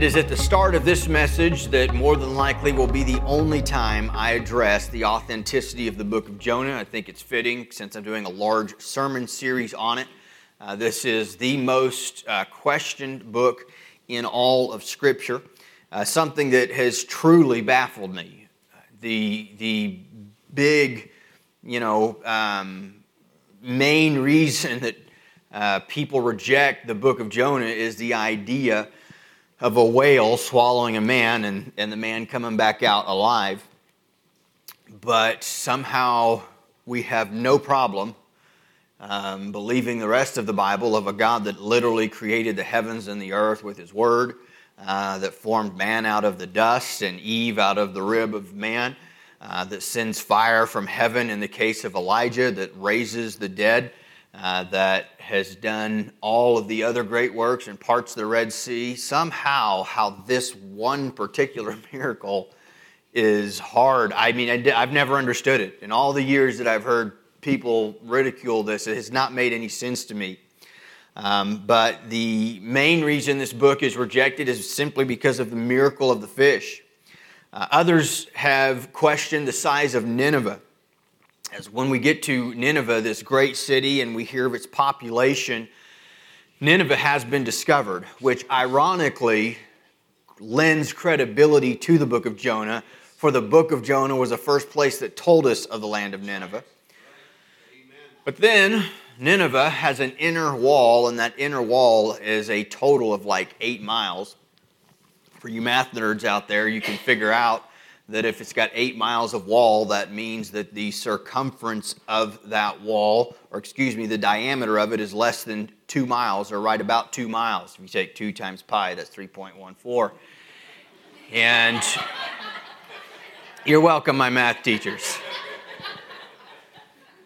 It is at the start of this message that more than likely will be the only time I address the authenticity of the book of Jonah. I think it's fitting since I'm doing a large sermon series on it. Uh, this is the most uh, questioned book in all of Scripture, uh, something that has truly baffled me. The, the big, you know, um, main reason that uh, people reject the book of Jonah is the idea of a whale swallowing a man and, and the man coming back out alive. But somehow we have no problem um, believing the rest of the Bible of a God that literally created the heavens and the earth with his word, uh, that formed man out of the dust and Eve out of the rib of man, uh, that sends fire from heaven in the case of Elijah, that raises the dead uh, that has done all of the other great works and parts of the Red Sea, somehow, how this one particular miracle is hard. I mean, I, have never understood it. In all the years that I've heard people ridicule this, it has not made any sense to me. Um, but the main reason this book is rejected is simply because of the miracle of the fish. Uh, others have questioned the size of Nineveh as when we get to Nineveh, this great city, and we hear of its population, Nineveh has been discovered, which ironically lends credibility to the book of Jonah, for the book of Jonah was the first place that told us of the land of Nineveh. But then Nineveh has an inner wall, and that inner wall is a total of like eight miles. For you math nerds out there, you can figure out that if it's got eight miles of wall, that means that the circumference of that wall, or excuse me, the diameter of it is less than two miles, or right about two miles. If you take two times pi, that's 3.14. And you're welcome, my math teachers.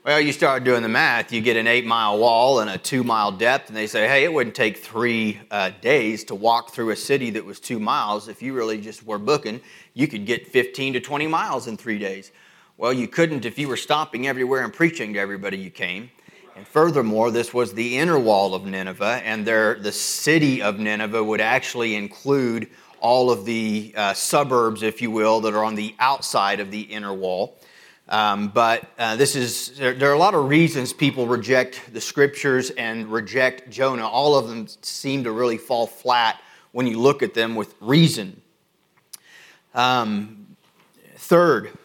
Well, you start doing the math, you get an eight mile wall and a two mile depth, and they say, hey, it wouldn't take three uh, days to walk through a city that was two miles. If you really just were booking, you could get 15 to 20 miles in three days. Well, you couldn't if you were stopping everywhere and preaching to everybody you came. And furthermore, this was the inner wall of Nineveh, and there, the city of Nineveh would actually include all of the uh, suburbs, if you will, that are on the outside of the inner wall. Um, but uh, this is there, there, are a lot of reasons people reject the scriptures and reject Jonah. All of them seem to really fall flat when you look at them with reason. Um, third,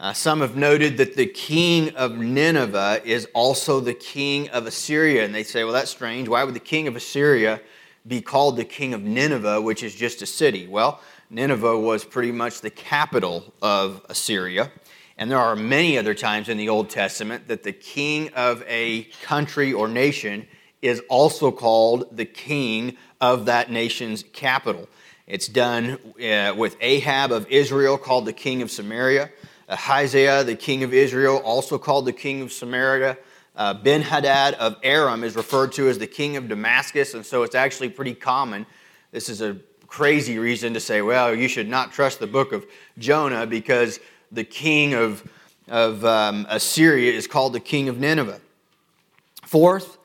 uh, some have noted that the king of Nineveh is also the king of Assyria, and they say, "Well, that's strange. Why would the king of Assyria be called the king of Nineveh, which is just a city?" Well, Nineveh was pretty much the capital of Assyria. And there are many other times in the Old Testament that the king of a country or nation is also called the king of that nation's capital. It's done uh, with Ahab of Israel, called the king of Samaria. Ahaziah, the king of Israel, also called the king of Samaria. Uh, ben Hadad of Aram is referred to as the king of Damascus, and so it's actually pretty common. This is a crazy reason to say, well, you should not trust the book of Jonah because the king of, of um, Assyria is called the king of Nineveh. Fourth,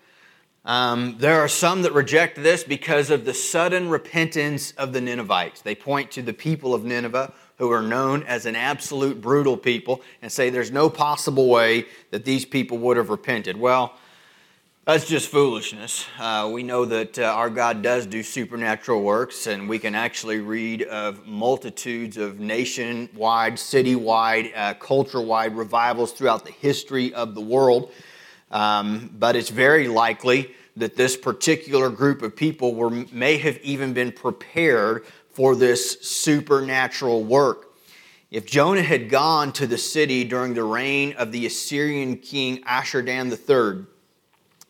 um, there are some that reject this because of the sudden repentance of the Ninevites. They point to the people of Nineveh, who are known as an absolute brutal people, and say there's no possible way that these people would have repented. Well, that's just foolishness. Uh, we know that uh, our God does do supernatural works, and we can actually read of multitudes of nationwide, citywide, uh, culture-wide revivals throughout the history of the world. Um, but it's very likely that this particular group of people were, may have even been prepared for this supernatural work. If Jonah had gone to the city during the reign of the Assyrian king Ashurdan III,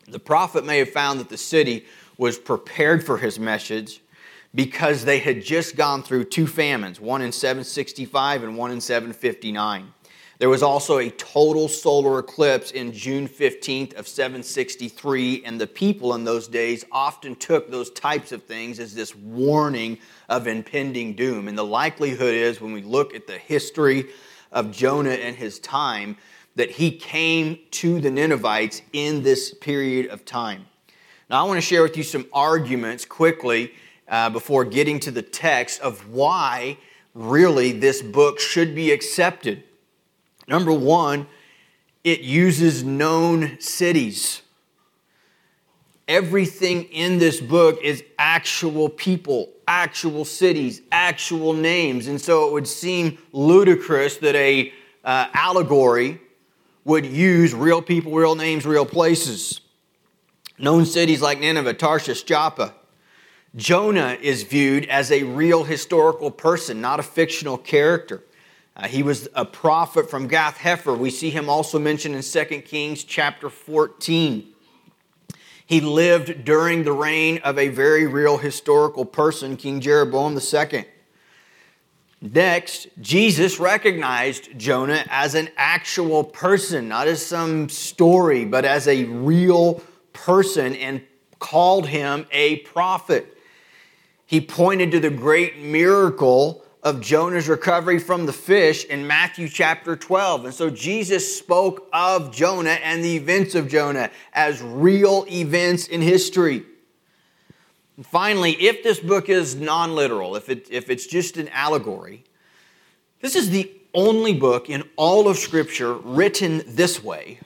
the prophet may have found that the city was prepared for his message because they had just gone through two famines, one in 765 and one in 759. There was also a total solar eclipse in June 15th of 763, and the people in those days often took those types of things as this warning of impending doom. And the likelihood is, when we look at the history of Jonah and his time, that he came to the Ninevites in this period of time. Now, I want to share with you some arguments quickly uh, before getting to the text of why really this book should be accepted. Number one, it uses known cities. Everything in this book is actual people, actual cities, actual names. And so it would seem ludicrous that a uh, allegory would use real people, real names, real places. Known cities like Nineveh, Tarshish, Joppa. Jonah is viewed as a real historical person, not a fictional character. Uh, he was a prophet from Gath Hepher. We see him also mentioned in 2 Kings chapter 14. He lived during the reign of a very real historical person, King Jeroboam II. Next, Jesus recognized Jonah as an actual person, not as some story, but as a real person, and called him a prophet. He pointed to the great miracle of Jonah's recovery from the fish in Matthew chapter 12. And so Jesus spoke of Jonah and the events of Jonah as real events in history. And finally, if this book is non literal, if, it, if it's just an allegory, this is the only book in all of Scripture written this way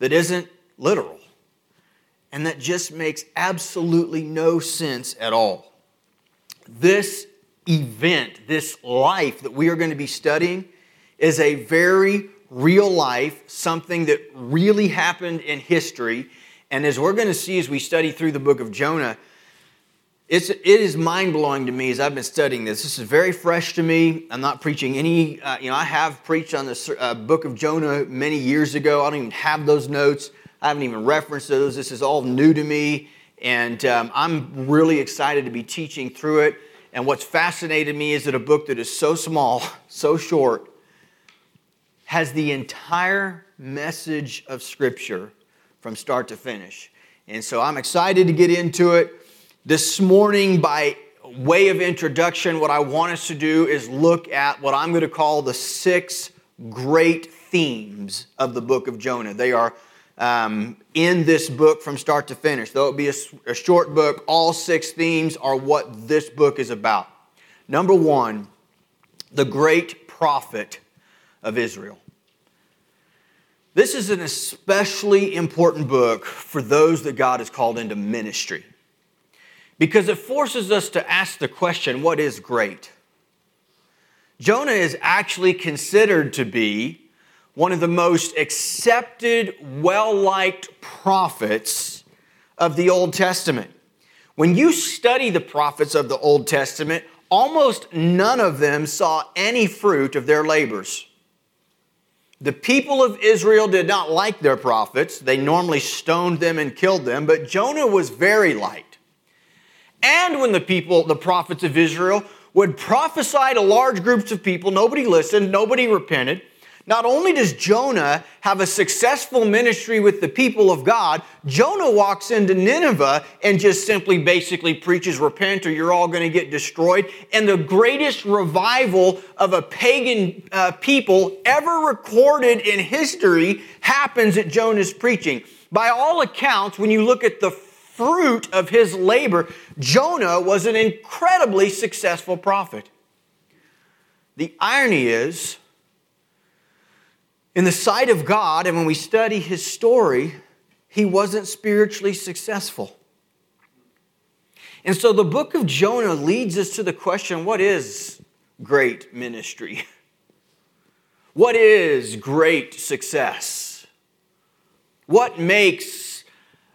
that isn't literal and that just makes absolutely no sense at all. This event, this life that we are going to be studying, is a very real life, something that really happened in history. And as we're going to see as we study through the book of Jonah, it's, it is mind blowing to me as I've been studying this. This is very fresh to me. I'm not preaching any, uh, you know, I have preached on the uh, book of Jonah many years ago. I don't even have those notes, I haven't even referenced those. This is all new to me. And um, I'm really excited to be teaching through it. And what's fascinated me is that a book that is so small, so short, has the entire message of Scripture from start to finish. And so I'm excited to get into it. This morning, by way of introduction, what I want us to do is look at what I'm going to call the six great themes of the book of Jonah. They are um, in this book from start to finish. Though it be a, a short book, all six themes are what this book is about. Number one, the great prophet of Israel. This is an especially important book for those that God has called into ministry because it forces us to ask the question what is great? Jonah is actually considered to be one of the most accepted, well liked prophets of the Old Testament. When you study the prophets of the Old Testament, almost none of them saw any fruit of their labors. The people of Israel did not like their prophets. They normally stoned them and killed them, but Jonah was very liked. And when the people, the prophets of Israel, would prophesy to large groups of people, nobody listened, nobody repented. Not only does Jonah have a successful ministry with the people of God, Jonah walks into Nineveh and just simply basically preaches, Repent or you're all going to get destroyed. And the greatest revival of a pagan uh, people ever recorded in history happens at Jonah's preaching. By all accounts, when you look at the fruit of his labor, Jonah was an incredibly successful prophet. The irony is, in the sight of God, and when we study his story, he wasn't spiritually successful. And so the book of Jonah leads us to the question what is great ministry? What is great success? What makes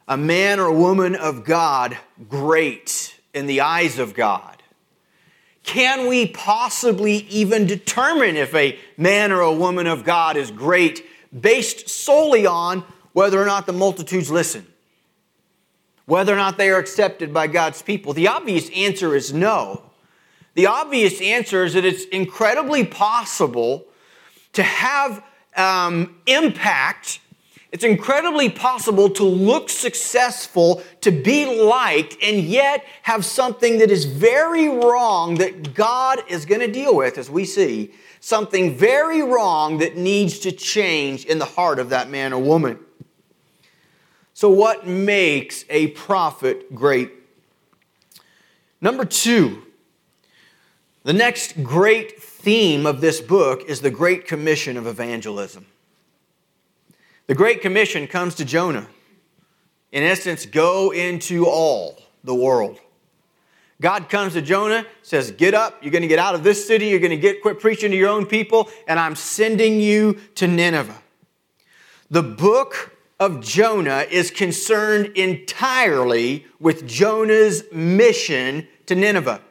a man or woman of God great in the eyes of God? Can we possibly even determine if a man or a woman of God is great based solely on whether or not the multitudes listen? Whether or not they are accepted by God's people? The obvious answer is no. The obvious answer is that it's incredibly possible to have um, impact it's incredibly possible to look successful, to be liked, and yet have something that is very wrong that God is going to deal with, as we see. Something very wrong that needs to change in the heart of that man or woman. So, what makes a prophet great? Number two, the next great theme of this book is the Great Commission of evangelism. The Great Commission comes to Jonah. In essence, go into all the world. God comes to Jonah, says, Get up, you're going to get out of this city, you're going to get quit preaching to your own people, and I'm sending you to Nineveh. The book of Jonah is concerned entirely with Jonah's mission to Nineveh.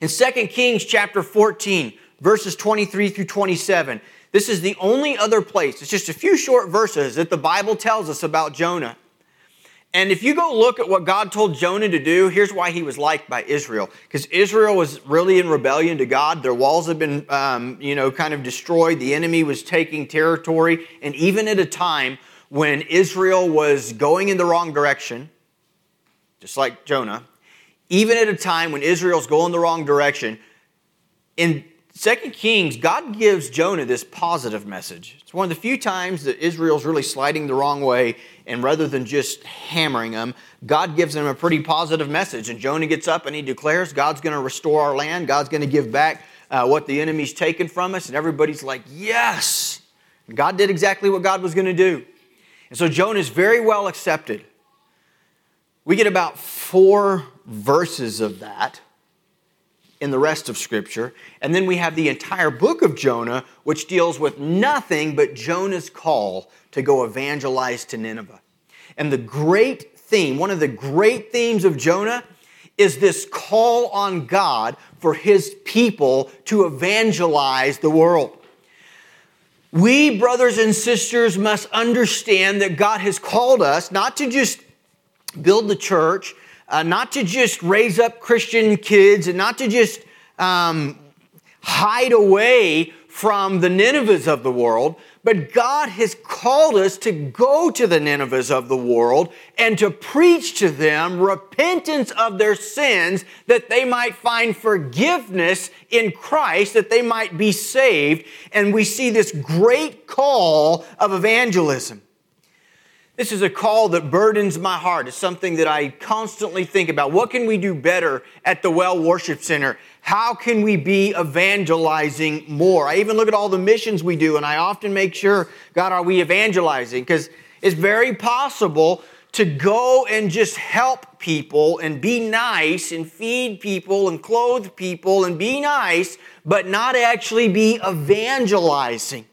In 2 Kings chapter 14, verses 23 through 27, this is the only other place, it's just a few short verses that the Bible tells us about Jonah. And if you go look at what God told Jonah to do, here's why he was liked by Israel. Because Israel was really in rebellion to God. Their walls had been, um, you know, kind of destroyed. The enemy was taking territory. And even at a time when Israel was going in the wrong direction, just like Jonah, even at a time when Israel's going the wrong direction, in Second Kings, God gives Jonah this positive message. It's one of the few times that Israel's really sliding the wrong way, and rather than just hammering them, God gives them a pretty positive message. And Jonah gets up and he declares, God's going to restore our land, God's going to give back uh, what the enemy's taken from us. And everybody's like, Yes! And God did exactly what God was going to do. And so Jonah is very well accepted. We get about four verses of that in the rest of Scripture. And then we have the entire book of Jonah, which deals with nothing but Jonah's call to go evangelize to Nineveh. And the great theme, one of the great themes of Jonah, is this call on God for his people to evangelize the world. We, brothers and sisters, must understand that God has called us not to just build the church, uh, not to just raise up Christian kids and not to just um, hide away from the Ninevehs of the world, but God has called us to go to the Ninevehs of the world and to preach to them repentance of their sins that they might find forgiveness in Christ, that they might be saved. And we see this great call of evangelism. This is a call that burdens my heart. It's something that I constantly think about. What can we do better at the Well Worship Center? How can we be evangelizing more? I even look at all the missions we do, and I often make sure, God, are we evangelizing? Because it's very possible to go and just help people and be nice and feed people and clothe people and be nice, but not actually be evangelizing.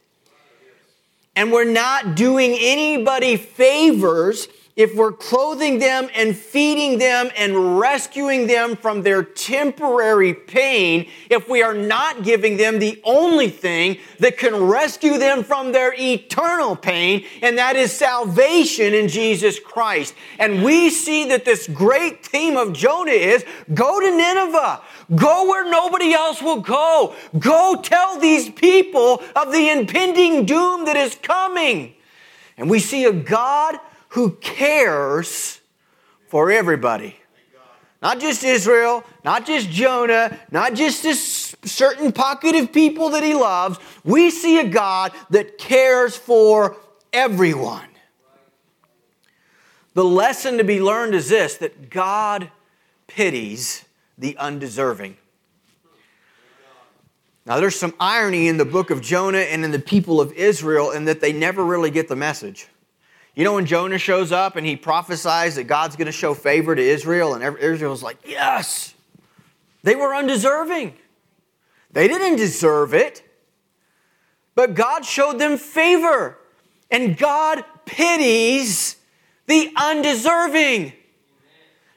And we're not doing anybody favors if we're clothing them and feeding them and rescuing them from their temporary pain, if we are not giving them the only thing that can rescue them from their eternal pain, and that is salvation in Jesus Christ. And we see that this great theme of Jonah is go to Nineveh. Go where nobody else will go. Go tell these people of the impending doom that is coming. And we see a God who cares for everybody. Not just Israel, not just Jonah, not just this certain pocket of people that he loves. We see a God that cares for everyone. The lesson to be learned is this that God pities the undeserving. Now, there's some irony in the book of Jonah and in the people of Israel in that they never really get the message. You know, when Jonah shows up and he prophesies that God's going to show favor to Israel, and Israel's like, yes, they were undeserving. They didn't deserve it, but God showed them favor, and God pities the undeserving.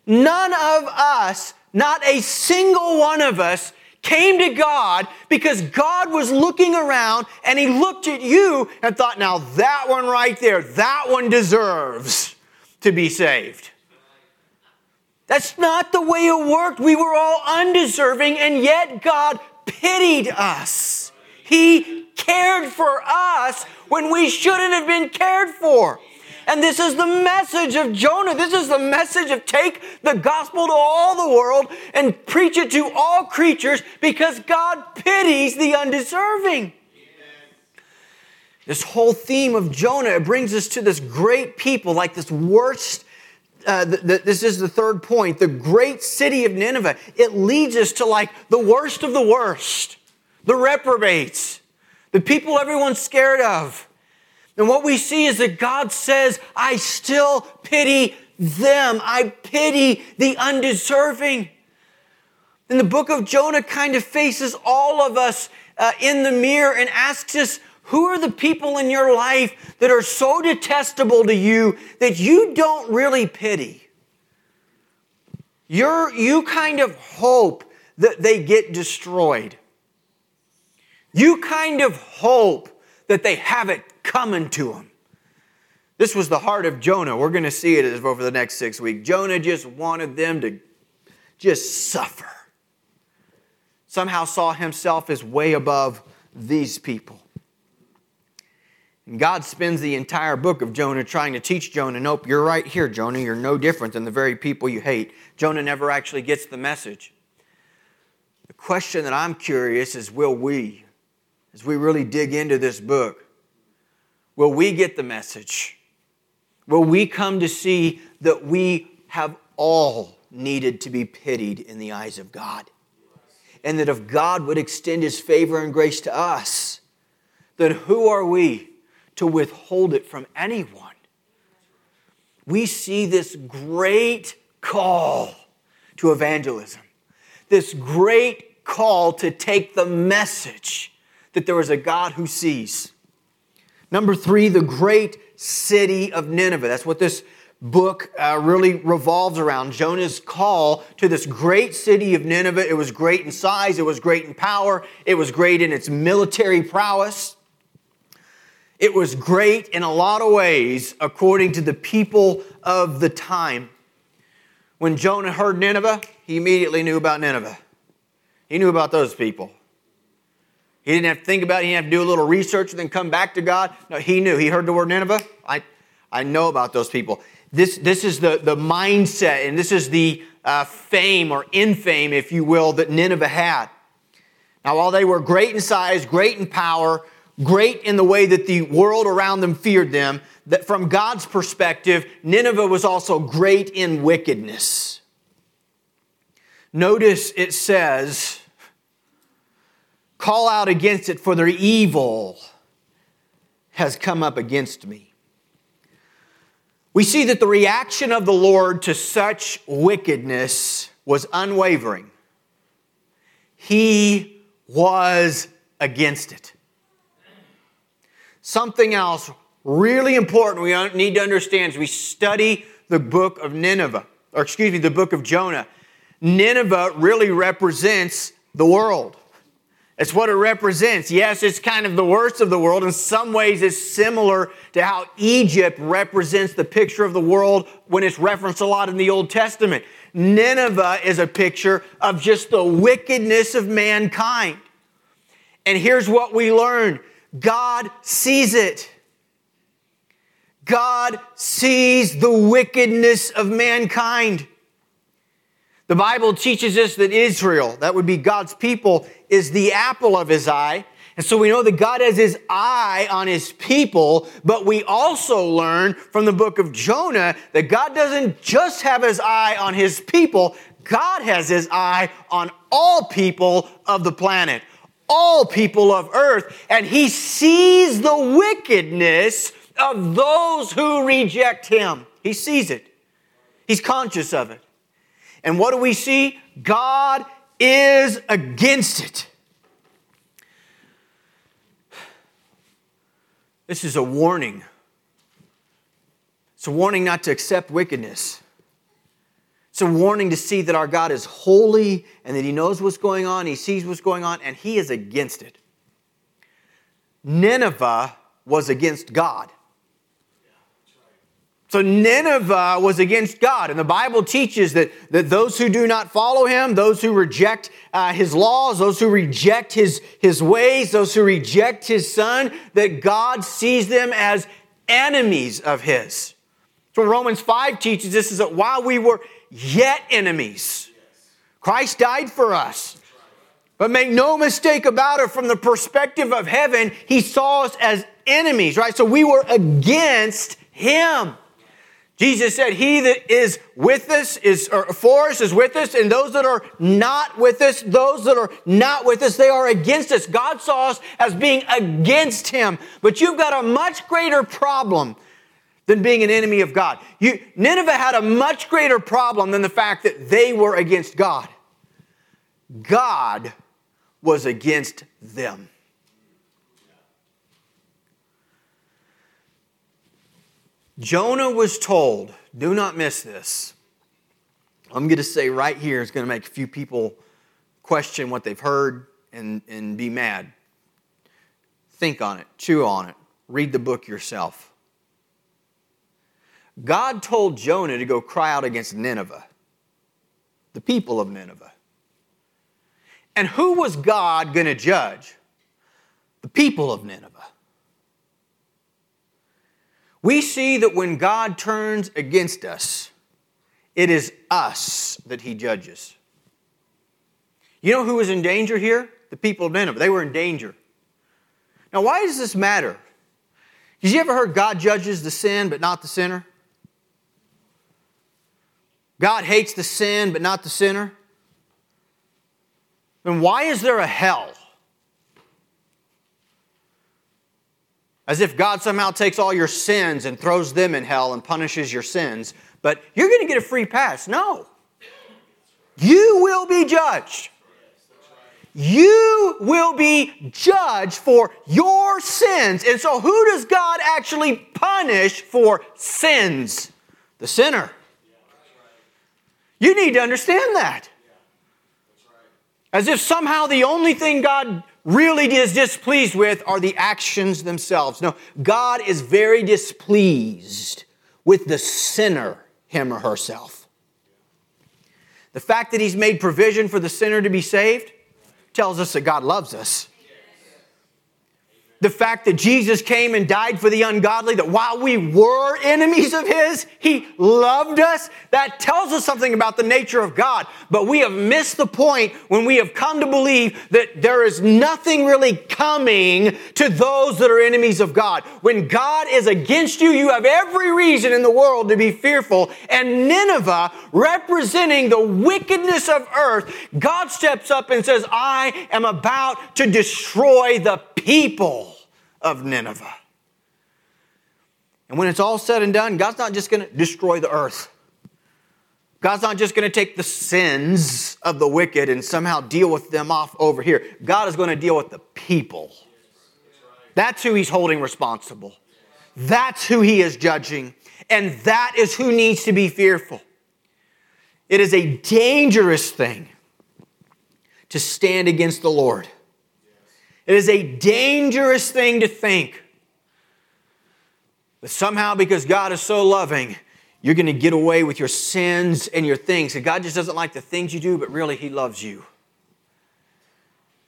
None of us, not a single one of us, came to God because God was looking around and He looked at you and thought, now that one right there, that one deserves to be saved. That's not the way it worked. We were all undeserving, and yet God pitied us. He cared for us when we shouldn't have been cared for. And this is the message of Jonah. This is the message of take the gospel to all the world and preach it to all creatures because God pities the undeserving. This whole theme of Jonah it brings us to this great people, like this worst uh, this is the third point, the great city of Nineveh, it leads us to like the worst of the worst, the reprobates, the people everyone's scared of. And what we see is that God says, I still pity them. I pity the undeserving. And the book of Jonah kind of faces all of us uh, in the mirror and asks us, who are the people in your life that are so detestable to you that you don't really pity? You're, you kind of hope that they get destroyed. You kind of hope that they have it coming to them. This was the heart of Jonah. We're going to see it over the next six weeks. Jonah just wanted them to just suffer. Somehow saw himself as way above these people. And God spends the entire book of Jonah trying to teach Jonah, nope, you're right here, Jonah. You're no different than the very people you hate. Jonah never actually gets the message. The question that I'm curious is will we, as we really dig into this book, will we get the message? Will we come to see that we have all needed to be pitied in the eyes of God? And that if God would extend his favor and grace to us, then who are we? to withhold it from anyone. We see this great call to evangelism, this great call to take the message that there is a God who sees. Number three, the great city of Nineveh. That's what this book uh, really revolves around. Jonah's call to this great city of Nineveh. It was great in size, it was great in power, it was great in its military prowess. It was great in a lot of ways according to the people of the time. When Jonah heard Nineveh, he immediately knew about Nineveh. He knew about those people. He didn't have to think about it. He didn't have to do a little research and then come back to God. No, he knew. He heard the word Nineveh. I, I know about those people. This, this is the, the mindset and this is the uh, fame or infame, if you will, that Nineveh had. Now, while they were great in size, great in power, great in the way that the world around them feared them, that from God's perspective, Nineveh was also great in wickedness. Notice it says, Call out against it, for their evil has come up against me. We see that the reaction of the Lord to such wickedness was unwavering. He was against it. Something else really important we need to understand as we study the book of Nineveh, or excuse me, the book of Jonah. Nineveh really represents the world. It's what it represents. Yes, it's kind of the worst of the world. In some ways, it's similar to how Egypt represents the picture of the world when it's referenced a lot in the Old Testament. Nineveh is a picture of just the wickedness of mankind. And here's what we learn God sees it. God sees the wickedness of mankind. The Bible teaches us that Israel, that would be God's people, is the apple of his eye. And so we know that God has his eye on his people, but we also learn from the book of Jonah that God doesn't just have his eye on his people, God has his eye on all people of the planet all people of earth, and he sees the wickedness of those who reject him. He sees it, he's conscious of it. And what do we see? God is against it. This is a warning. It's a warning not to accept wickedness. It's a warning to see that our God is holy and that He knows what's going on, He sees what's going on, and He is against it. Nineveh was against God. So Nineveh was against God. And the Bible teaches that, that those who do not follow him, those who reject uh, his laws, those who reject his, his ways, those who reject his son, that God sees them as enemies of his. So Romans 5 teaches this is that while we were yet enemies. Christ died for us. But make no mistake about it, from the perspective of heaven, he saw us as enemies, right? So we were against him. Jesus said, He that is with us is or for us is with us, and those that are not with us, those that are not with us, they are against us. God saw us as being against him. But you've got a much greater problem than being an enemy of God. You, Nineveh had a much greater problem than the fact that they were against God. God was against them. Jonah was told, do not miss this. I'm going to say right here is going to make a few people question what they've heard and, and be mad. Think on it, chew on it, read the book yourself. God told Jonah to go cry out against Nineveh, the people of Nineveh. And who was God going to judge? The people of Nineveh. We see that when God turns against us, it is us that he judges. You know who was in danger here? The people of Nineveh. They were in danger. Now, why does this matter? Have you ever heard God judges the sin but not the sinner? God hates the sin but not the sinner? Then why is there a hell? As if God somehow takes all your sins and throws them in hell and punishes your sins, but you're going to get a free pass. No. You will be judged. You will be judged for your sins. And so, who does God actually punish for sins? The sinner. You need to understand that. As if somehow the only thing God really is displeased with are the actions themselves. No, God is very displeased with the sinner, him or herself. The fact that He's made provision for the sinner to be saved tells us that God loves us the fact that Jesus came and died for the ungodly, that while we were enemies of His, He loved us, that tells us something about the nature of God. But we have missed the point when we have come to believe that there is nothing really coming to those that are enemies of God. When God is against you, you have every reason in the world to be fearful. And Nineveh, representing the wickedness of earth, God steps up and says, I am about to destroy the people of Nineveh. And when it's all said and done, God's not just going to destroy the earth. God's not just going to take the sins of the wicked and somehow deal with them off over here. God is going to deal with the people. That's who he's holding responsible. That's who he is judging. And that is who needs to be fearful. It is a dangerous thing to stand against the Lord. It is a dangerous thing to think that somehow because God is so loving, you're going to get away with your sins and your things. And God just doesn't like the things you do, but really, He loves you.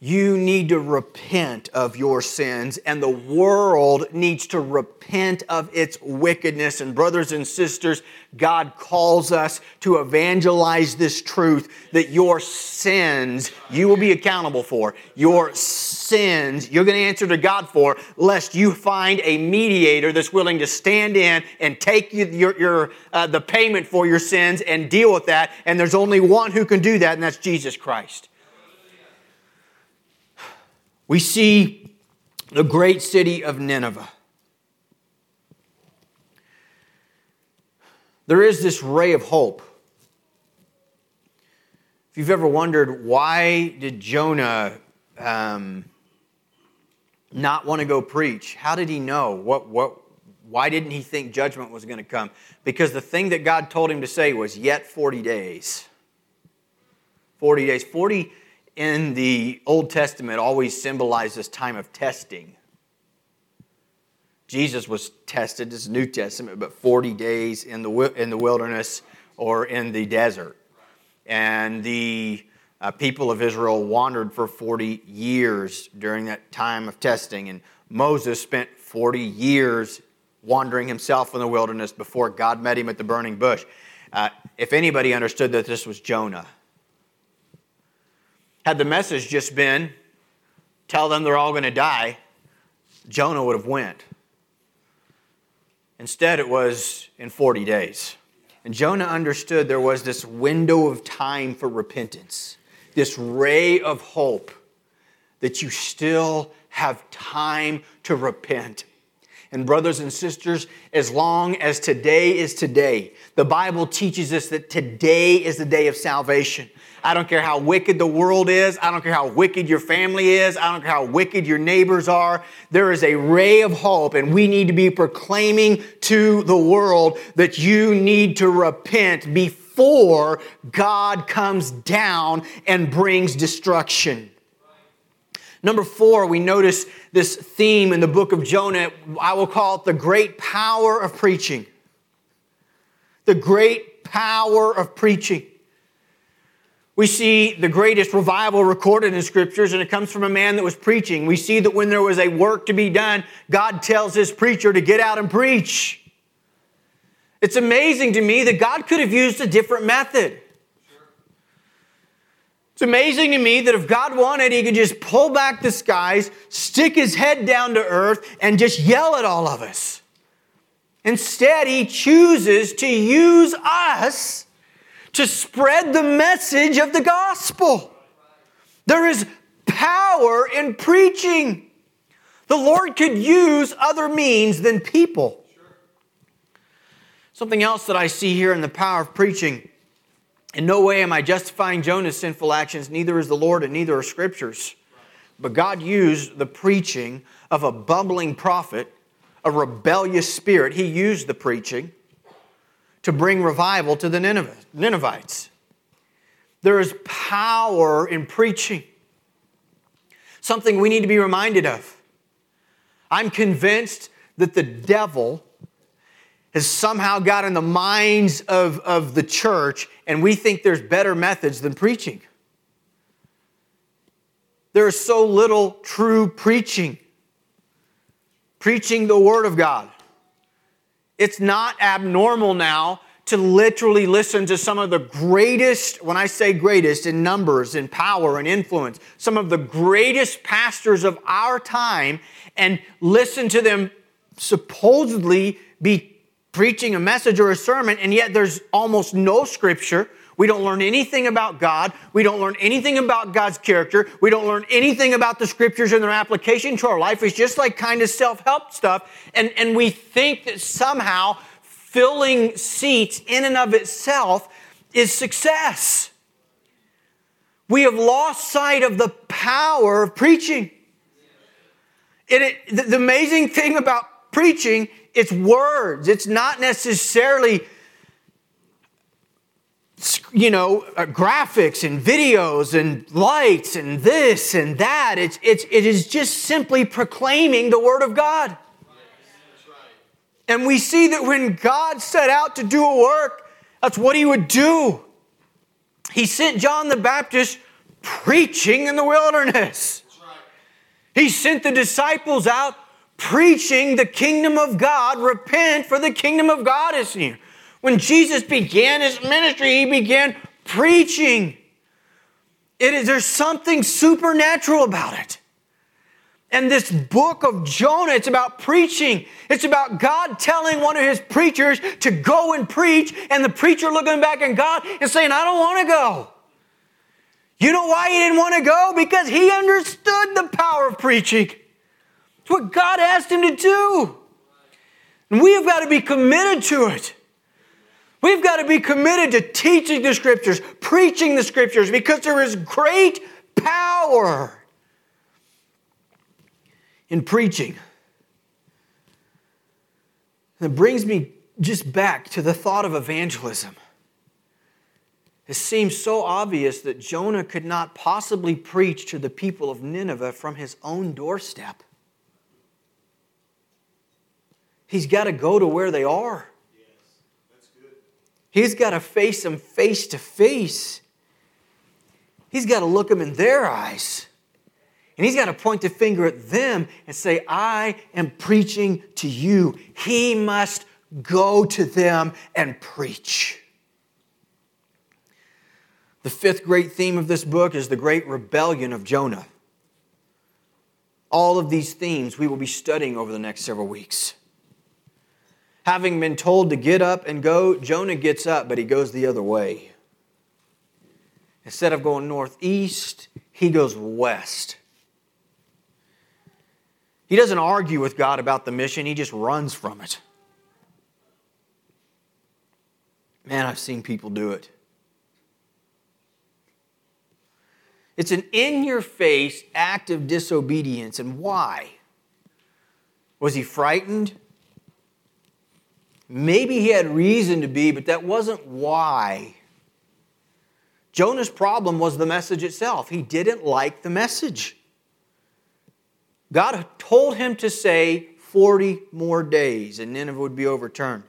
You need to repent of your sins, and the world needs to repent of its wickedness. And, brothers and sisters, God calls us to evangelize this truth that your sins you will be accountable for. Your sins you're going to answer to God for, lest you find a mediator that's willing to stand in and take your, your, uh, the payment for your sins and deal with that. And there's only one who can do that, and that's Jesus Christ. We see the great city of Nineveh. There is this ray of hope. If you've ever wondered why did Jonah um, not want to go preach, how did he know? What, what, why didn't he think judgment was going to come? Because the thing that God told him to say was, yet 40 days. 40 days. 40 in the Old Testament always symbolizes time of testing. Jesus was tested, this New Testament, but 40 days in the, in the wilderness or in the desert. And the uh, people of Israel wandered for 40 years during that time of testing. And Moses spent 40 years wandering himself in the wilderness before God met him at the burning bush. Uh, if anybody understood that this was Jonah, had the message just been, tell them they're all going to die, Jonah would have went. Instead, it was in 40 days. And Jonah understood there was this window of time for repentance, this ray of hope that you still have time to repent. And, brothers and sisters, as long as today is today, the Bible teaches us that today is the day of salvation. I don't care how wicked the world is. I don't care how wicked your family is. I don't care how wicked your neighbors are. There is a ray of hope, and we need to be proclaiming to the world that you need to repent before God comes down and brings destruction. Number four, we notice this theme in the book of Jonah. I will call it the great power of preaching. The great power of preaching. We see the greatest revival recorded in scriptures, and it comes from a man that was preaching. We see that when there was a work to be done, God tells his preacher to get out and preach. It's amazing to me that God could have used a different method. It's amazing to me that if God wanted, He could just pull back the skies, stick His head down to earth, and just yell at all of us. Instead, He chooses to use us to spread the message of the gospel. There is power in preaching. The Lord could use other means than people. Something else that I see here in the power of preaching. In no way am I justifying Jonah's sinful actions, neither is the Lord, and neither are scriptures. But God used the preaching of a bumbling prophet, a rebellious spirit. He used the preaching to bring revival to the Ninevites. There is power in preaching, something we need to be reminded of. I'm convinced that the devil has somehow got in the minds of, of the church, and we think there's better methods than preaching. There is so little true preaching, preaching the Word of God. It's not abnormal now to literally listen to some of the greatest, when I say greatest, in numbers, in power, and influence, some of the greatest pastors of our time and listen to them supposedly be preaching a message or a sermon, and yet there's almost no scripture. We don't learn anything about God. We don't learn anything about God's character. We don't learn anything about the scriptures and their application to our life. It's just like kind of self help stuff. And, and we think that somehow filling seats in and of itself is success. We have lost sight of the power of preaching. And it, the, the amazing thing about preaching, it's words. It's not necessarily you know, uh, graphics and videos and lights and this and that. It's, it's, it is just simply proclaiming the Word of God. And we see that when God set out to do a work, that's what He would do. He sent John the Baptist preaching in the wilderness. He sent the disciples out preaching the kingdom of God. Repent, for the kingdom of God is near. When Jesus began his ministry, he began preaching. It is, there's something supernatural about it. And this book of Jonah, it's about preaching. It's about God telling one of his preachers to go and preach, and the preacher looking back at God and saying, I don't want to go. You know why he didn't want to go? Because he understood the power of preaching. It's what God asked him to do. And we have got to be committed to it. We've got to be committed to teaching the scriptures, preaching the scriptures, because there is great power in preaching. And it brings me just back to the thought of evangelism. It seems so obvious that Jonah could not possibly preach to the people of Nineveh from his own doorstep. He's got to go to where they are. He's got to face them face to face. He's got to look them in their eyes. And he's got to point the finger at them and say, I am preaching to you. He must go to them and preach. The fifth great theme of this book is the great rebellion of Jonah. All of these themes we will be studying over the next several weeks. Having been told to get up and go, Jonah gets up, but he goes the other way. Instead of going northeast, he goes west. He doesn't argue with God about the mission, he just runs from it. Man, I've seen people do it. It's an in your face act of disobedience. And why? Was he frightened? Maybe he had reason to be, but that wasn't why. Jonah's problem was the message itself. He didn't like the message. God told him to say 40 more days and Nineveh would be overturned.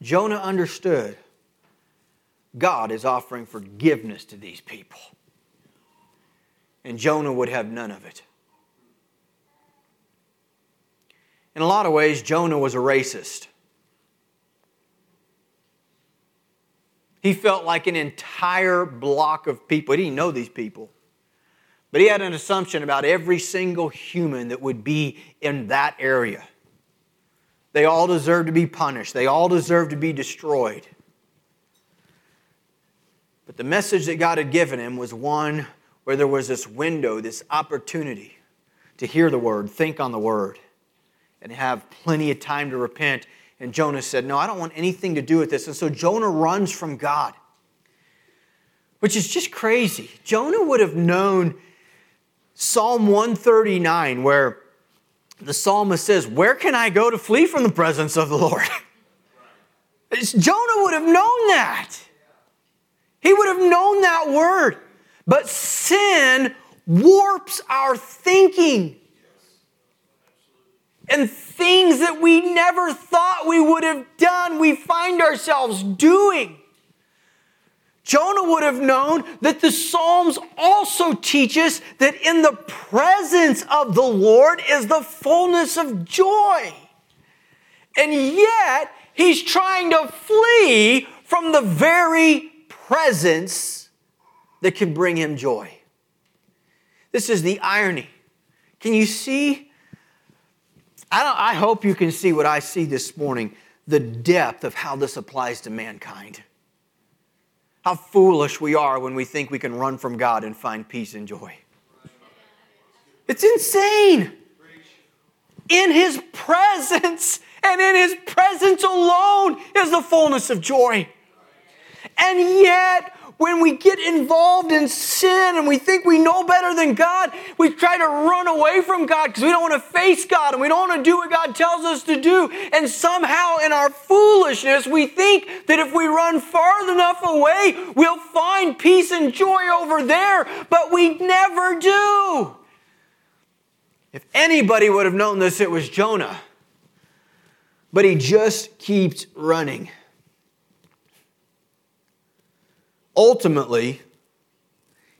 Jonah understood God is offering forgiveness to these people. And Jonah would have none of it. In a lot of ways, Jonah was a racist. He felt like an entire block of people. He didn't know these people. But he had an assumption about every single human that would be in that area. They all deserve to be punished, they all deserve to be destroyed. But the message that God had given him was one where there was this window, this opportunity to hear the word, think on the word, and have plenty of time to repent. And Jonah said, No, I don't want anything to do with this. And so Jonah runs from God, which is just crazy. Jonah would have known Psalm 139, where the psalmist says, Where can I go to flee from the presence of the Lord? Jonah would have known that. He would have known that word. But sin warps our thinking. And things that we never thought we would have done, we find ourselves doing. Jonah would have known that the Psalms also teach us that in the presence of the Lord is the fullness of joy. And yet, he's trying to flee from the very presence that can bring him joy. This is the irony. Can you see? I, I hope you can see what I see this morning the depth of how this applies to mankind. How foolish we are when we think we can run from God and find peace and joy. It's insane. In His presence and in His presence alone is the fullness of joy. And yet, when we get involved in sin and we think we know better than God, we try to run away from God because we don't want to face God and we don't want to do what God tells us to do. And somehow, in our foolishness, we think that if we run far enough away, we'll find peace and joy over there, but we never do. If anybody would have known this, it was Jonah. But he just keeps running. Ultimately,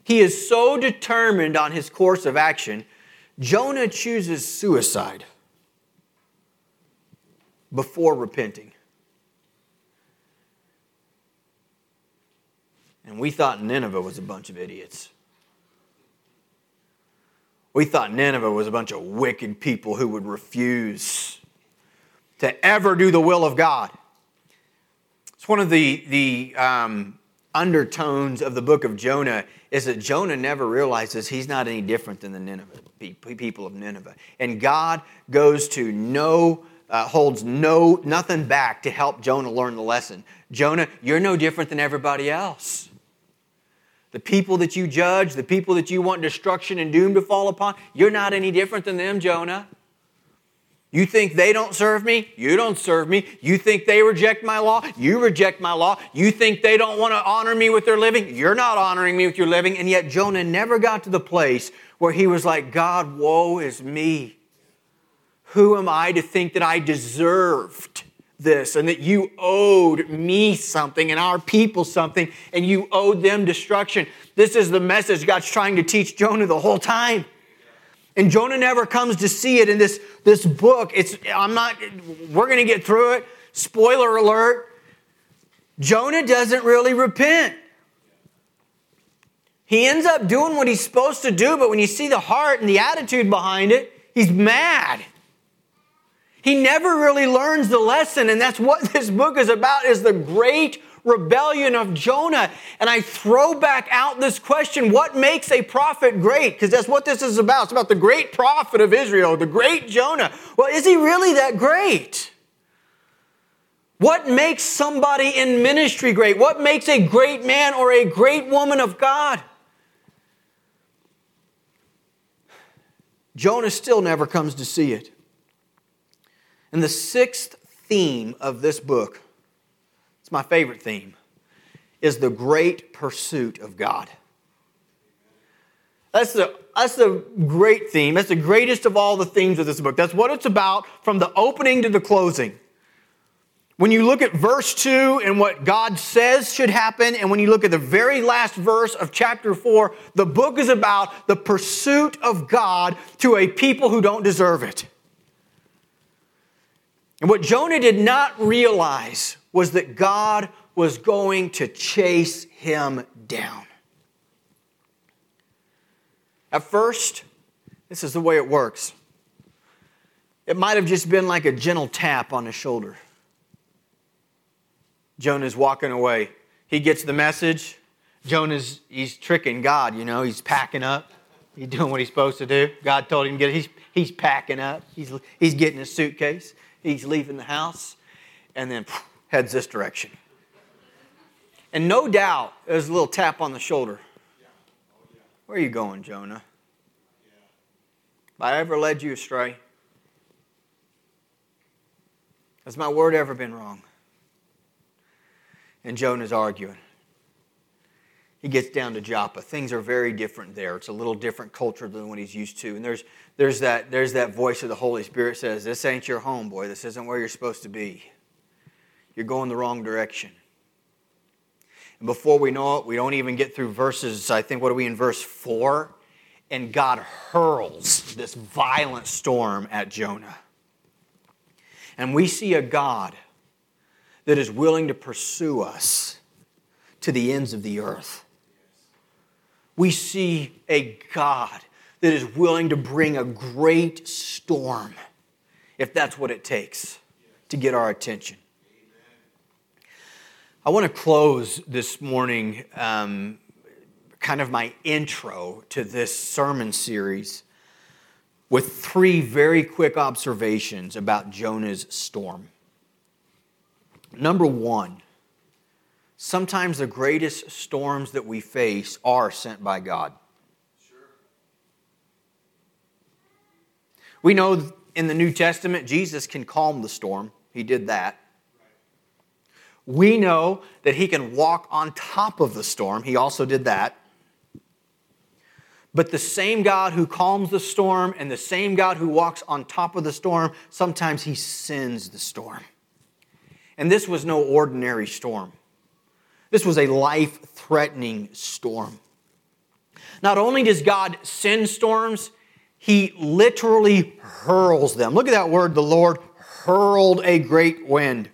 he is so determined on his course of action, Jonah chooses suicide before repenting. And we thought Nineveh was a bunch of idiots. We thought Nineveh was a bunch of wicked people who would refuse to ever do the will of God. It's one of the, the um, undertones of the book of Jonah is that Jonah never realizes he's not any different than the Nineveh people of Nineveh, and God goes to no uh, holds no nothing back to help Jonah learn the lesson. Jonah, you're no different than everybody else. The people that you judge, the people that you want destruction and doom to fall upon, you're not any different than them, Jonah. You think they don't serve me? You don't serve me. You think they reject my law? You reject my law. You think they don't want to honor me with their living? You're not honoring me with your living. And yet Jonah never got to the place where he was like, God, woe is me. Who am I to think that I deserved this and that you owed me something and our people something and you owed them destruction? This is the message God's trying to teach Jonah the whole time. And Jonah never comes to see it in this, this book. It's, I'm not, we're going to get through it. Spoiler alert. Jonah doesn't really repent. He ends up doing what he's supposed to do, but when you see the heart and the attitude behind it, he's mad. He never really learns the lesson, and that's what this book is about is the great rebellion of Jonah. And I throw back out this question, what makes a prophet great? Because that's what this is about. It's about the great prophet of Israel, the great Jonah. Well, is he really that great? What makes somebody in ministry great? What makes a great man or a great woman of God? Jonah still never comes to see it. And the sixth theme of this book, it's my favorite theme, is the great pursuit of God. That's the, that's the great theme. That's the greatest of all the themes of this book. That's what it's about from the opening to the closing. When you look at verse 2 and what God says should happen, and when you look at the very last verse of chapter 4, the book is about the pursuit of God to a people who don't deserve it. And what Jonah did not realize was that God was going to chase him down. At first, this is the way it works. It might have just been like a gentle tap on his shoulder. Jonah's walking away. He gets the message. Jonah's, he's tricking God, you know, he's packing up. He's doing what he's supposed to do. God told him to get, he's, he's packing up. He's, he's getting his suitcase. He's leaving the house and then heads this direction. And no doubt, there's a little tap on the shoulder. Where are you going, Jonah? Have I ever led you astray? Has my word ever been wrong? and Jonah's arguing. He gets down to Joppa. Things are very different there. It's a little different culture than what he's used to. And there's, there's, that, there's that voice of the Holy Spirit says, This ain't your home, boy. This isn't where you're supposed to be. You're going the wrong direction. And before we know it, we don't even get through verses, I think, what are we in verse 4? And God hurls this violent storm at Jonah. And we see a God that is willing to pursue us to the ends of the earth. We see a God that is willing to bring a great storm if that's what it takes to get our attention. I want to close this morning, um, kind of my intro to this sermon series, with three very quick observations about Jonah's storm. Number one, sometimes the greatest storms that we face are sent by God. Sure. We know in the New Testament, Jesus can calm the storm. He did that. We know that he can walk on top of the storm. He also did that. But the same God who calms the storm and the same God who walks on top of the storm, sometimes he sends the storm. And this was no ordinary storm. This was a life threatening storm. Not only does God send storms, He literally hurls them. Look at that word, the Lord hurled a great wind.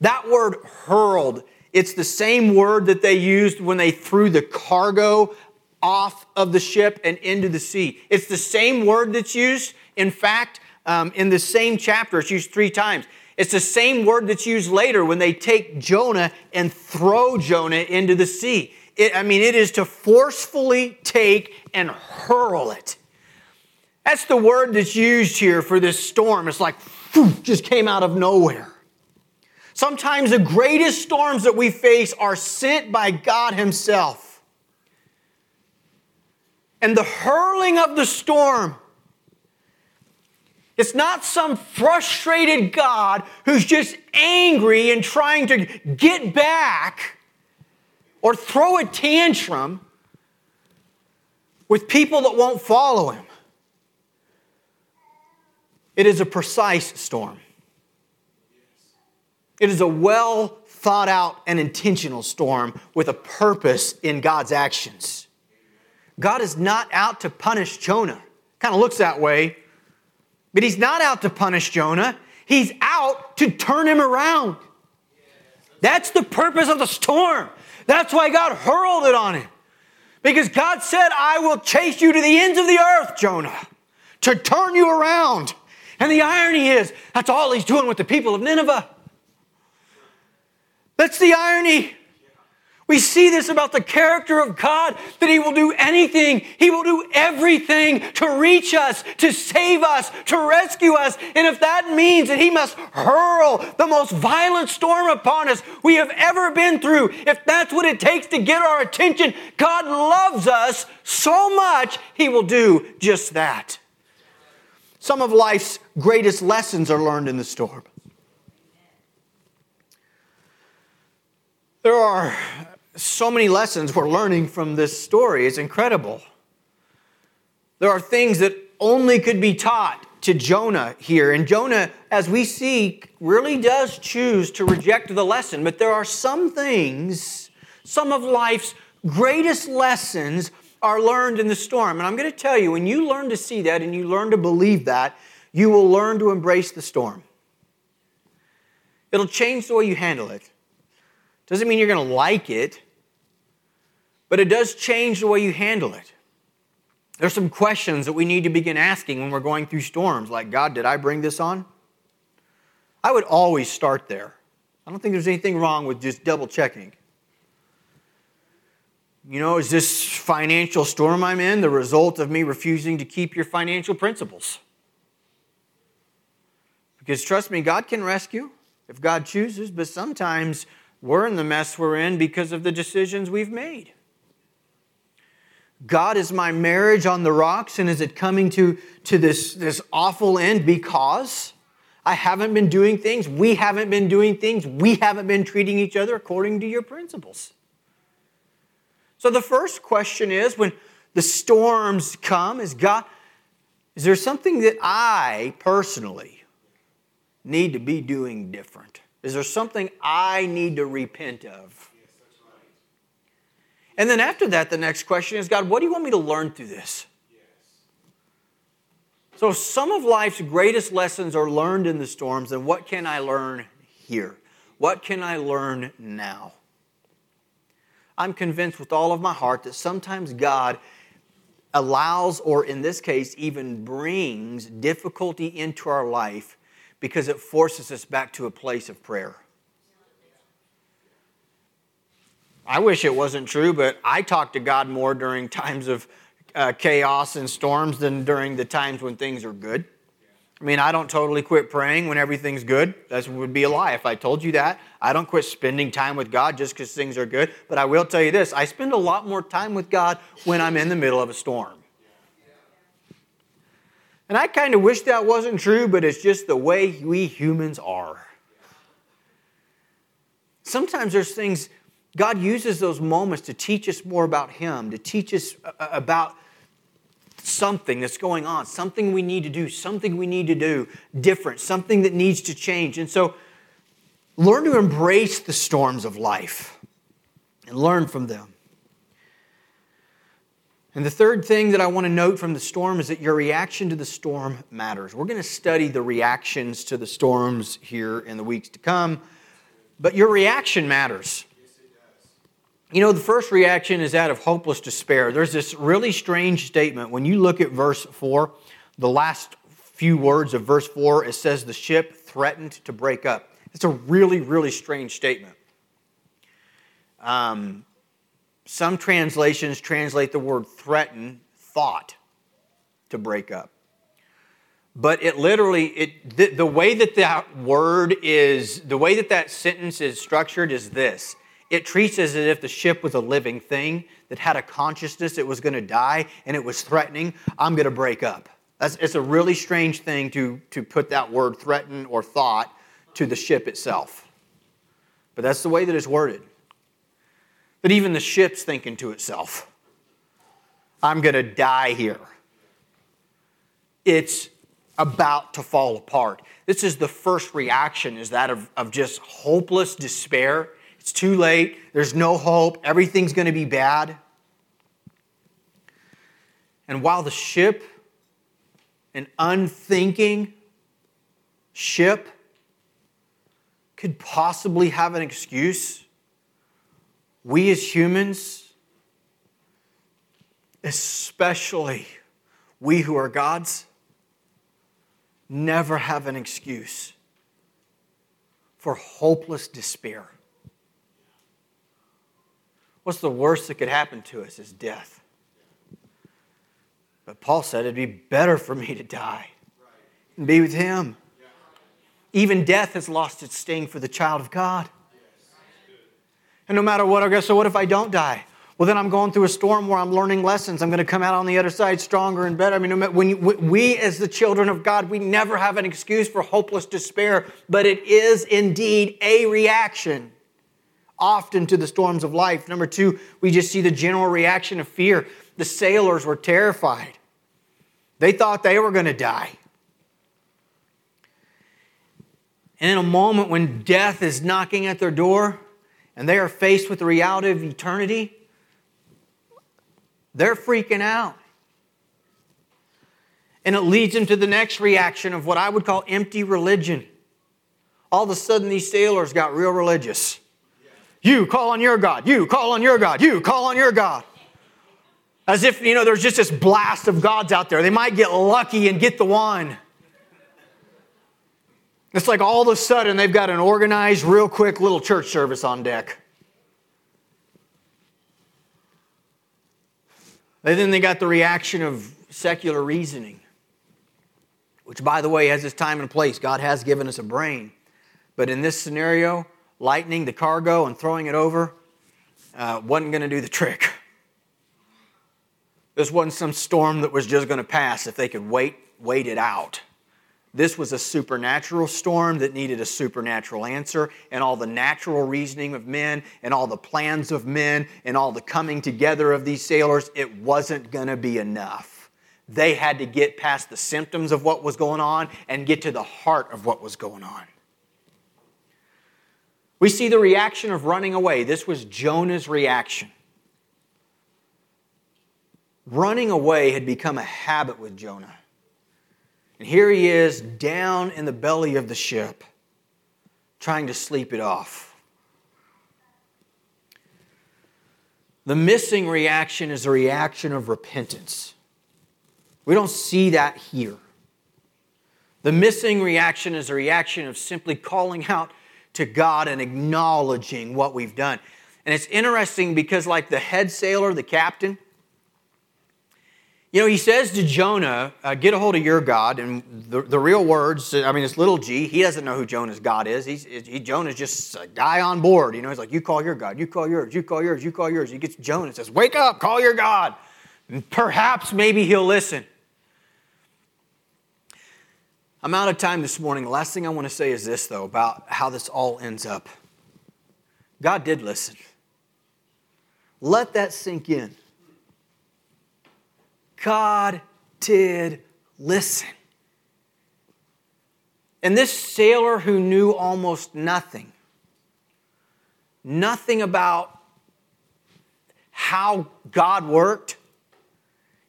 That word hurled, it's the same word that they used when they threw the cargo off of the ship and into the sea. It's the same word that's used. In fact, um, in the same chapter, it's used three times. It's the same word that's used later when they take Jonah and throw Jonah into the sea. It, I mean, it is to forcefully take and hurl it. That's the word that's used here for this storm. It's like, just came out of nowhere. Sometimes the greatest storms that we face are sent by God Himself. And the hurling of the storm it's not some frustrated God who's just angry and trying to get back or throw a tantrum with people that won't follow him. It is a precise storm. It is a well thought out and intentional storm with a purpose in God's actions. God is not out to punish Jonah. Kind of looks that way but he's not out to punish Jonah, he's out to turn him around. That's the purpose of the storm. That's why God hurled it on him. Because God said, I will chase you to the ends of the earth, Jonah, to turn you around. And the irony is, that's all he's doing with the people of Nineveh. That's the irony. We see this about the character of God that He will do anything, He will do everything to reach us, to save us, to rescue us. And if that means that He must hurl the most violent storm upon us we have ever been through, if that's what it takes to get our attention, God loves us so much, He will do just that. Some of life's greatest lessons are learned in the storm. There are so many lessons we're learning from this story. It's incredible. There are things that only could be taught to Jonah here. And Jonah, as we see, really does choose to reject the lesson. But there are some things, some of life's greatest lessons are learned in the storm. And I'm going to tell you, when you learn to see that and you learn to believe that, you will learn to embrace the storm. It'll change the way you handle it. Doesn't mean you're going to like it, but it does change the way you handle it. There's some questions that we need to begin asking when we're going through storms, like, God, did I bring this on? I would always start there. I don't think there's anything wrong with just double checking. You know, is this financial storm I'm in the result of me refusing to keep your financial principles? Because trust me, God can rescue if God chooses, but sometimes we're in the mess we're in because of the decisions we've made. God, is my marriage on the rocks and is it coming to, to this, this awful end because I haven't been doing things, we haven't been doing things, we haven't been treating each other according to your principles? So the first question is when the storms come, is God, is there something that I personally need to be doing different? Is there something I need to repent of? And then after that, the next question is God, what do you want me to learn through this? So, some of life's greatest lessons are learned in the storms, and what can I learn here? What can I learn now? I'm convinced with all of my heart that sometimes God allows, or in this case, even brings difficulty into our life because it forces us back to a place of prayer. I wish it wasn't true, but I talk to God more during times of uh, chaos and storms than during the times when things are good. I mean, I don't totally quit praying when everything's good. That would be a lie if I told you that. I don't quit spending time with God just because things are good. But I will tell you this I spend a lot more time with God when I'm in the middle of a storm. And I kind of wish that wasn't true, but it's just the way we humans are. Sometimes there's things, God uses those moments to teach us more about Him, to teach us uh, uh, about something that's going on, something we need to do, something we need to do different, something that needs to change. And so, learn to embrace the storms of life and learn from them. And the third thing that I want to note from the storm is that your reaction to the storm matters. We're going to study the reactions to the storms here in the weeks to come, but your reaction matters. You know, the first reaction is that of hopeless despair. There's this really strange statement. When you look at verse 4, the last few words of verse 4, it says the ship threatened to break up. It's a really, really strange statement. Um, some translations translate the word threaten, thought to break up. But it literally, it, the, the way that that word is, the way that that sentence is structured is this. It treats as if the ship was a living thing that had a consciousness it was going to die and it was threatening i'm going to break up. That's, it's a really strange thing to, to put that word threaten or thought to the ship itself. But that's the way that it's worded that even the ship's thinking to itself, I'm going to die here. It's about to fall apart. This is the first reaction, is that of, of just hopeless despair. It's too late. There's no hope. Everything's going to be bad. And while the ship, an unthinking ship, could possibly have an excuse we as humans, especially we who are God's, never have an excuse for hopeless despair. What's the worst that could happen to us is death. But Paul said it'd be better for me to die and be with him. Even death has lost its sting for the child of God. And no matter what, I guess, so what if I don't die? Well, then I'm going through a storm where I'm learning lessons. I'm going to come out on the other side stronger and better. I mean, when we, as the children of God, we never have an excuse for hopeless despair, but it is indeed a reaction often to the storms of life. Number two, we just see the general reaction of fear. The sailors were terrified, they thought they were going to die. And in a moment when death is knocking at their door and they are faced with the reality of eternity, they're freaking out. And it leads them to the next reaction of what I would call empty religion. All of a sudden, these sailors got real religious. You call on your God. You call on your God. You call on your God. As if, you know, there's just this blast of gods out there. They might get lucky and get the one. It's like all of a sudden they've got an organized, real quick little church service on deck. And then they got the reaction of secular reasoning, which, by the way, has its time and place. God has given us a brain. But in this scenario, lightning the cargo and throwing it over uh, wasn't going to do the trick. This wasn't some storm that was just going to pass if they could wait, wait it out. This was a supernatural storm that needed a supernatural answer, and all the natural reasoning of men, and all the plans of men, and all the coming together of these sailors, it wasn't going to be enough. They had to get past the symptoms of what was going on and get to the heart of what was going on. We see the reaction of running away. This was Jonah's reaction. Running away had become a habit with Jonah. And here he is down in the belly of the ship, trying to sleep it off. The missing reaction is a reaction of repentance. We don't see that here. The missing reaction is a reaction of simply calling out to God and acknowledging what we've done. And it's interesting because, like the head sailor, the captain, you know, he says to Jonah, uh, Get a hold of your God. And the, the real words, I mean, it's little g. He doesn't know who Jonah's God is. He's, he, Jonah's just a guy on board. You know, he's like, You call your God, you call yours, you call yours, you call yours. He gets Jonah and says, Wake up, call your God. And perhaps maybe he'll listen. I'm out of time this morning. The last thing I want to say is this, though, about how this all ends up. God did listen. Let that sink in. God did listen. And this sailor who knew almost nothing, nothing about how God worked,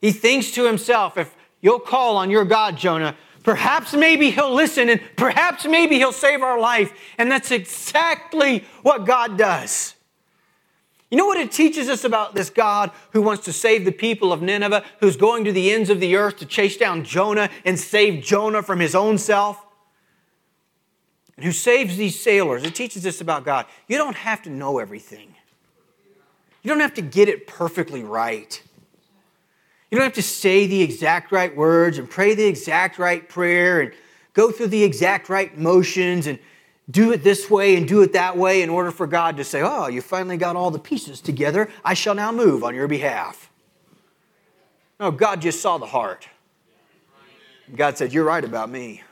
he thinks to himself, if you'll call on your God, Jonah, perhaps maybe he'll listen and perhaps maybe he'll save our life. And that's exactly what God does. You know what it teaches us about this God who wants to save the people of Nineveh, who's going to the ends of the earth to chase down Jonah and save Jonah from his own self? And who saves these sailors? It teaches us about God. You don't have to know everything, you don't have to get it perfectly right. You don't have to say the exact right words and pray the exact right prayer and go through the exact right motions and do it this way and do it that way in order for God to say, Oh, you finally got all the pieces together. I shall now move on your behalf. No, God just saw the heart. God said, You're right about me.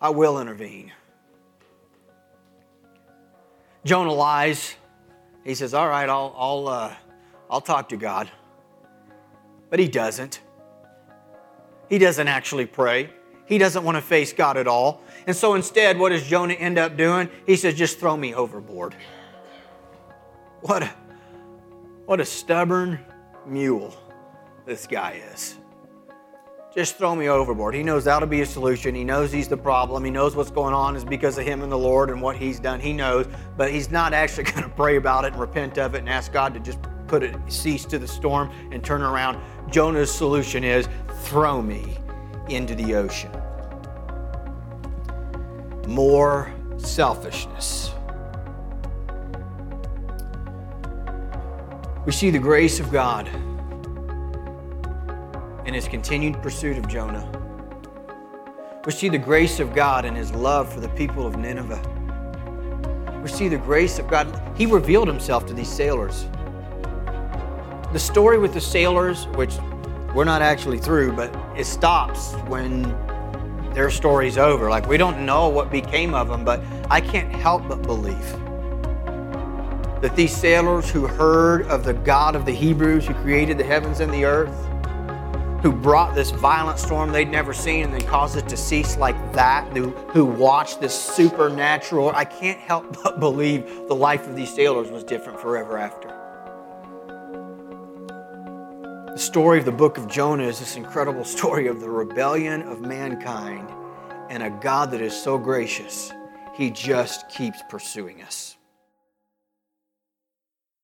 I will intervene. Jonah lies. He says, All right, I'll, I'll, uh, I'll talk to God. But he doesn't. He doesn't actually pray. He doesn't want to face God at all. And so instead, what does Jonah end up doing? He says, just throw me overboard. What a, what a stubborn mule this guy is. Just throw me overboard. He knows that'll be a solution. He knows he's the problem. He knows what's going on is because of him and the Lord and what he's done. He knows, but he's not actually going to pray about it and repent of it and ask God to just put a cease to the storm and turn around. Jonah's solution is throw me into the ocean. More selfishness. We see the grace of God in his continued pursuit of Jonah. We see the grace of God in his love for the people of Nineveh. We see the grace of God. He revealed himself to these sailors. The story with the sailors, which we're not actually through, but it stops when their story's over. Like, we don't know what became of them, but I can't help but believe that these sailors who heard of the God of the Hebrews who created the heavens and the earth, who brought this violent storm they'd never seen and then caused it to cease like that, who, who watched this supernatural, I can't help but believe the life of these sailors was different forever after. The story of the book of Jonah is this incredible story of the rebellion of mankind and a God that is so gracious, he just keeps pursuing us.